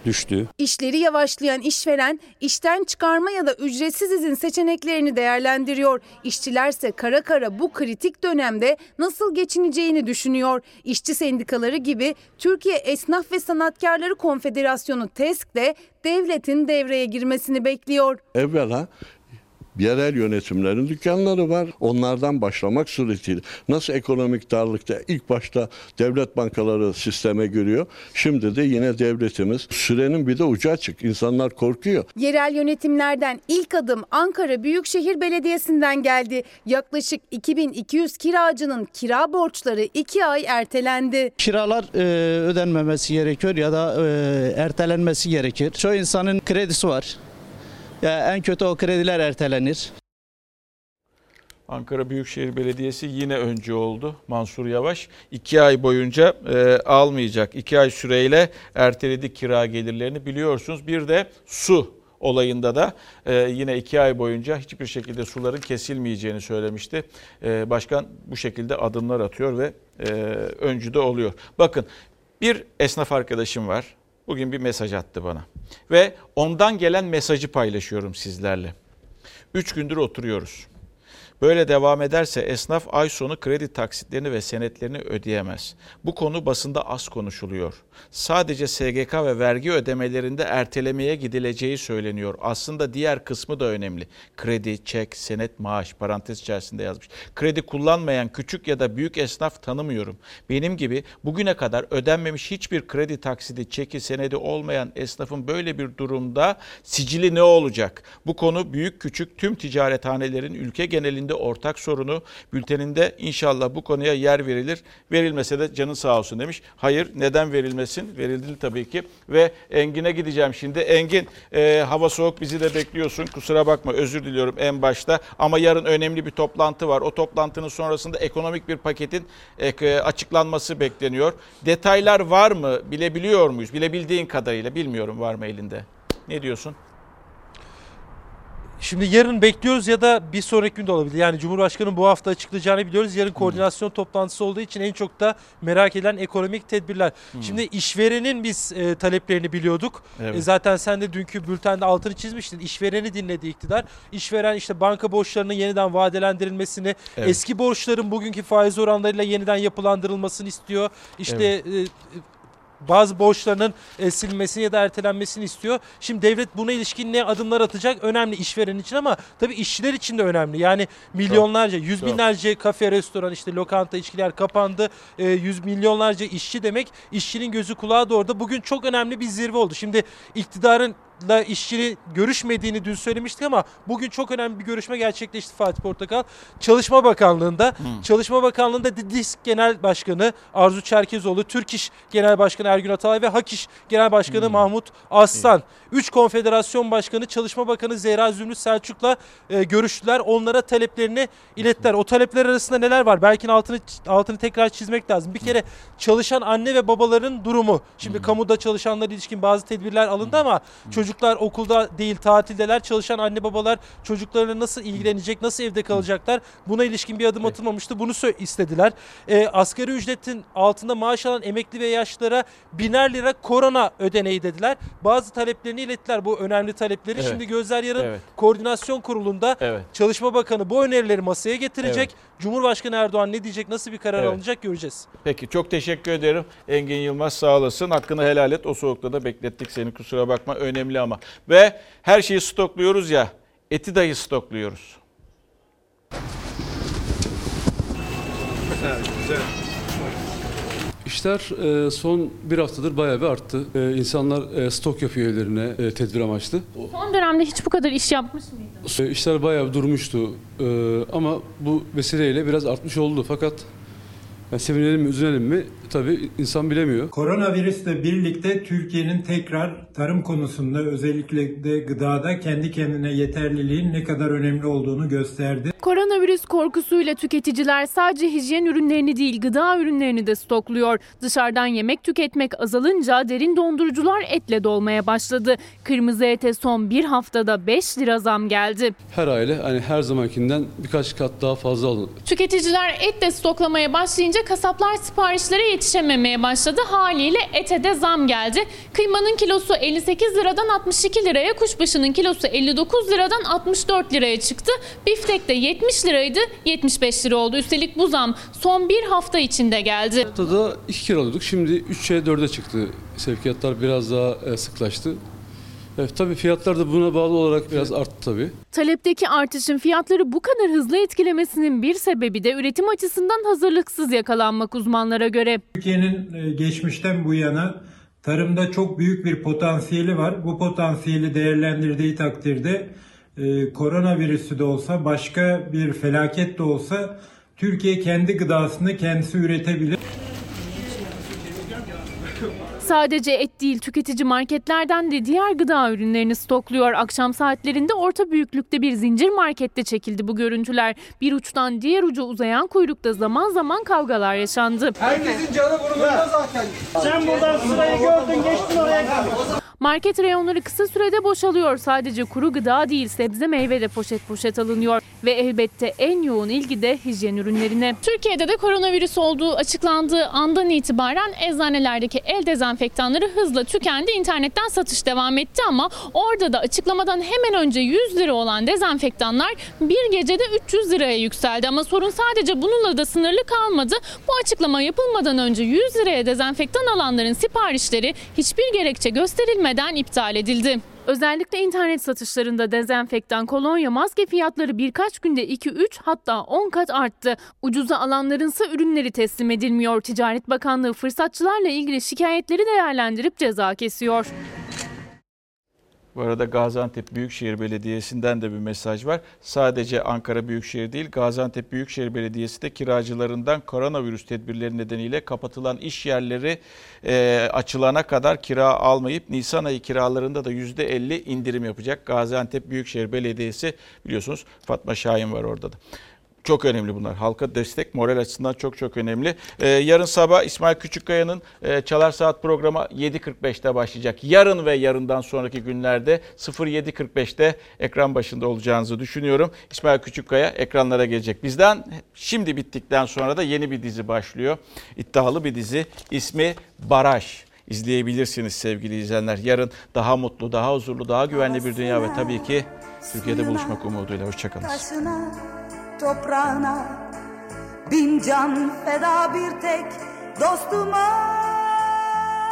düştü. İşleri yavaşlayan işveren işten çıkarma ya da ücretsiz izin seçeneklerini değerlendiriyor. İşçilerse kara kara bu kritik dönemde nasıl geçineceğini düşünüyor. İşçi sendikaları gibi Türkiye Esnaf ve Sanatkarları Konfederasyonu TESK de devletin devreye girmesini bekliyor. Evvela Yerel yönetimlerin dükkanları var. Onlardan başlamak suretiyle nasıl ekonomik darlıkta ilk başta devlet bankaları sisteme giriyor. Şimdi de yine devletimiz sürenin bir de ucu açık. İnsanlar korkuyor. Yerel yönetimlerden ilk adım Ankara Büyükşehir Belediyesi'nden geldi. Yaklaşık 2200 kiracının kira borçları 2 ay ertelendi. Kiralar e, ödenmemesi gerekiyor ya da e, ertelenmesi gerekir. Çoğu insanın kredisi var. Ya en kötü o krediler ertelenir. Ankara Büyükşehir Belediyesi yine öncü oldu. Mansur Yavaş iki ay boyunca e, almayacak. iki ay süreyle erteledi kira gelirlerini biliyorsunuz. Bir de su olayında da e, yine iki ay boyunca hiçbir şekilde suların kesilmeyeceğini söylemişti. E, başkan bu şekilde adımlar atıyor ve e, öncü de oluyor. Bakın bir esnaf arkadaşım var. Bugün bir mesaj attı bana. Ve ondan gelen mesajı paylaşıyorum sizlerle. Üç gündür oturuyoruz. Böyle devam ederse esnaf ay sonu kredi taksitlerini ve senetlerini ödeyemez. Bu konu basında az konuşuluyor. Sadece SGK ve vergi ödemelerinde ertelemeye gidileceği söyleniyor. Aslında diğer kısmı da önemli. Kredi, çek, senet, maaş parantez içerisinde yazmış. Kredi kullanmayan küçük ya da büyük esnaf tanımıyorum. Benim gibi bugüne kadar ödenmemiş hiçbir kredi taksidi, çeki, senedi olmayan esnafın böyle bir durumda sicili ne olacak? Bu konu büyük küçük tüm ticarethanelerin ülke genelinde ortak sorunu. Bülteninde inşallah bu konuya yer verilir. Verilmese de canın sağ olsun demiş. Hayır neden verilmesin? Verildi tabii ki. Ve Engin'e gideceğim şimdi. Engin e, hava soğuk bizi de bekliyorsun. Kusura bakma özür diliyorum en başta. Ama yarın önemli bir toplantı var. O toplantının sonrasında ekonomik bir paketin e, açıklanması bekleniyor. Detaylar var mı? Bilebiliyor muyuz? Bilebildiğin kadarıyla bilmiyorum var mı elinde. Ne diyorsun? Şimdi yarın bekliyoruz ya da bir sonraki gün de olabilir. Yani Cumhurbaşkanı'nın bu hafta açıklayacağını biliyoruz. Yarın koordinasyon toplantısı olduğu için en çok da merak edilen ekonomik tedbirler. Hmm. Şimdi işverenin biz e, taleplerini biliyorduk. Evet. E, zaten sen de dünkü bültende altını çizmiştin. İşvereni dinledi iktidar. İşveren işte banka borçlarının yeniden vadelendirilmesini, Evet. eski borçların bugünkü faiz oranlarıyla yeniden yapılandırılmasını istiyor. İşte e, bazı borçlarının e, silinmesini ya da ertelenmesini istiyor. Şimdi devlet buna ilişkin ne adımlar atacak önemli işveren için ama tabii işçiler için de önemli. Yani milyonlarca, yüz Çok. binlerce kafe, restoran, işte lokanta, içkiler kapandı. E, yüz milyonlarca işçi demek. İşçinin gözü kulağı da orada. Bugün çok önemli bir zirve oldu. Şimdi iktidarın la işçinin görüşmediğini dün söylemiştik ama bugün çok önemli bir görüşme gerçekleşti Fatih Portakal. Çalışma Bakanlığı'nda. Çalışma Bakanlığı'nda DİSK Genel Başkanı Arzu Çerkezoğlu, Türk İş Genel Başkanı Ergün Atalay ve Hak İş Genel Başkanı Mahmut Aslan. Üç konfederasyon başkanı Çalışma Bakanı Zehra Zümrüt Selçuk'la e, görüştüler. Onlara taleplerini ilettiler. O talepler arasında neler var? Belki altını altını tekrar çizmek lazım. Bir kere çalışan anne ve babaların durumu. Şimdi kamuda çalışanlara ilişkin bazı tedbirler alındı ama çocuklar okulda değil tatildeler. Çalışan anne babalar çocuklarına nasıl ilgilenecek, nasıl evde kalacaklar? Buna ilişkin bir adım atılmamıştı. Bunu istediler. E, asgari ücretin altında maaş alan emekli ve yaşlılara biner lira korona ödeneği dediler. Bazı taleplerini ilettiler bu önemli talepleri. Evet. Şimdi gözler yarın Evet. koordinasyon kurulunda Evet. Çalışma Bakanı bu önerileri masaya getirecek. Evet. Cumhurbaşkanı Erdoğan ne diyecek, nasıl bir karar Evet. alınacak göreceğiz. Peki çok teşekkür ederim. Engin Yılmaz sağ olasın. Hakkını helal et. O soğukta da beklettik seni kusura bakma. Önemli ama. Ve her şeyi stokluyoruz ya. Eti dahi stokluyoruz. İşler e, son bir haftadır bayağı bir arttı. E, İnsanlar e, stok yapıyor evlerine tedbir amaçlı. Son dönemde hiç bu kadar iş yapmış mıydı? İşler bayağı bir durmuştu ama bu vesileyle biraz artmış oldu. Fakat yani sevinelim mi, üzülelim mi tabii insan bilemiyor. Koronavirüsle birlikte Türkiye'nin tekrar tarım konusunda özellikle de gıdada kendi kendine yeterliliğin ne kadar önemli olduğunu gösterdi. Koronavirüs korkusuyla tüketiciler sadece hijyen ürünlerini değil gıda ürünlerini de stokluyor. Dışarıdan yemek tüketmek azalınca derin dondurucular etle dolmaya başladı. Kırmızı ete son bir haftada 5 lira zam geldi. Her aile hani her zamankinden birkaç kat daha fazla alın. Tüketiciler et de stoklamaya başlayınca kasaplar siparişlere yetişememeye başladı. Haliyle ete de zam geldi. Kıymanın kilosu 58 liradan 62 liraya, kuşbaşının kilosu 59 liradan 64 liraya çıktı. Biftek de 70 liraydı, 75 lira oldu. Üstelik bu zam son bir hafta içinde geldi. Haftada 2 kere alıyorduk. Şimdi 3'e 4'e çıktı. Sevkiyatlar biraz daha e, sıklaştı. Evet, tabii fiyatlar da buna bağlı olarak biraz arttı tabii. Talepteki artışın fiyatları bu kadar hızlı etkilemesinin bir sebebi de üretim açısından hazırlıksız yakalanmak uzmanlara göre. Türkiye'nin e, geçmişten bu yana tarımda çok büyük bir potansiyeli var. Bu potansiyeli değerlendirdiği takdirde e, koronavirüsü de olsa başka bir felaket de olsa Türkiye kendi gıdasını kendisi üretebilir. Sadece et değil tüketici marketlerden de diğer gıda ürünlerini stokluyor. Akşam saatlerinde orta büyüklükte bir zincir markette çekildi bu görüntüler. Bir uçtan diğer uca uzayan kuyrukta zaman zaman kavgalar yaşandı. Herkesin canı burnunda zaten. Sen buradan sırayı gördün geçtin oraya. Market reyonları kısa sürede boşalıyor. Sadece kuru gıda değil sebze meyve de poşet poşet alınıyor. Ve elbette en yoğun ilgi de hijyen ürünlerine. Türkiye'de de koronavirüs olduğu açıklandığı andan itibaren eczanelerdeki el dezenfektanları hızla tükendi. İnternetten satış devam etti ama orada da açıklamadan hemen önce 100 lira olan dezenfektanlar bir gecede 300 liraya yükseldi. Ama sorun sadece bununla da sınırlı kalmadı. Bu açıklama yapılmadan önce 100 liraya dezenfektan alanların siparişleri hiçbir gerekçe gösterilmeden iptal edildi. Özellikle internet satışlarında dezenfektan, kolonya, maske fiyatları birkaç günde 2-3 hatta 10 kat arttı. Ucuza alanlarınsa ürünleri teslim edilmiyor. Ticaret Bakanlığı fırsatçılarla ilgili şikayetleri değerlendirip ceza kesiyor. Bu arada Gaziantep Büyükşehir Belediyesi'nden de bir mesaj var. Sadece Ankara Büyükşehir değil, Gaziantep Büyükşehir Belediyesi de kiracılarından koronavirüs tedbirleri nedeniyle kapatılan iş yerleri e, açılana kadar kira almayıp Nisan ayı kiralarında da %50 indirim yapacak. Gaziantep Büyükşehir Belediyesi biliyorsunuz Fatma Şahin var orada da. Çok önemli bunlar. Halka destek moral açısından çok çok önemli. Ee, yarın sabah İsmail Küçükkaya'nın e, Çalar Saat programı 7.45'te başlayacak. Yarın ve yarından sonraki günlerde 07.45'te ekran başında olacağınızı düşünüyorum. İsmail Küçükkaya ekranlara gelecek. Bizden şimdi bittikten sonra da yeni bir dizi başlıyor. İddialı bir dizi. İsmi Baraj izleyebilirsiniz sevgili izleyenler. Yarın daha mutlu, daha huzurlu, daha güvenli bir dünya ve tabii ki Türkiye'de buluşmak umuduyla. Hoşçakalın. Toprağına. Bin can feda bir tek dostuma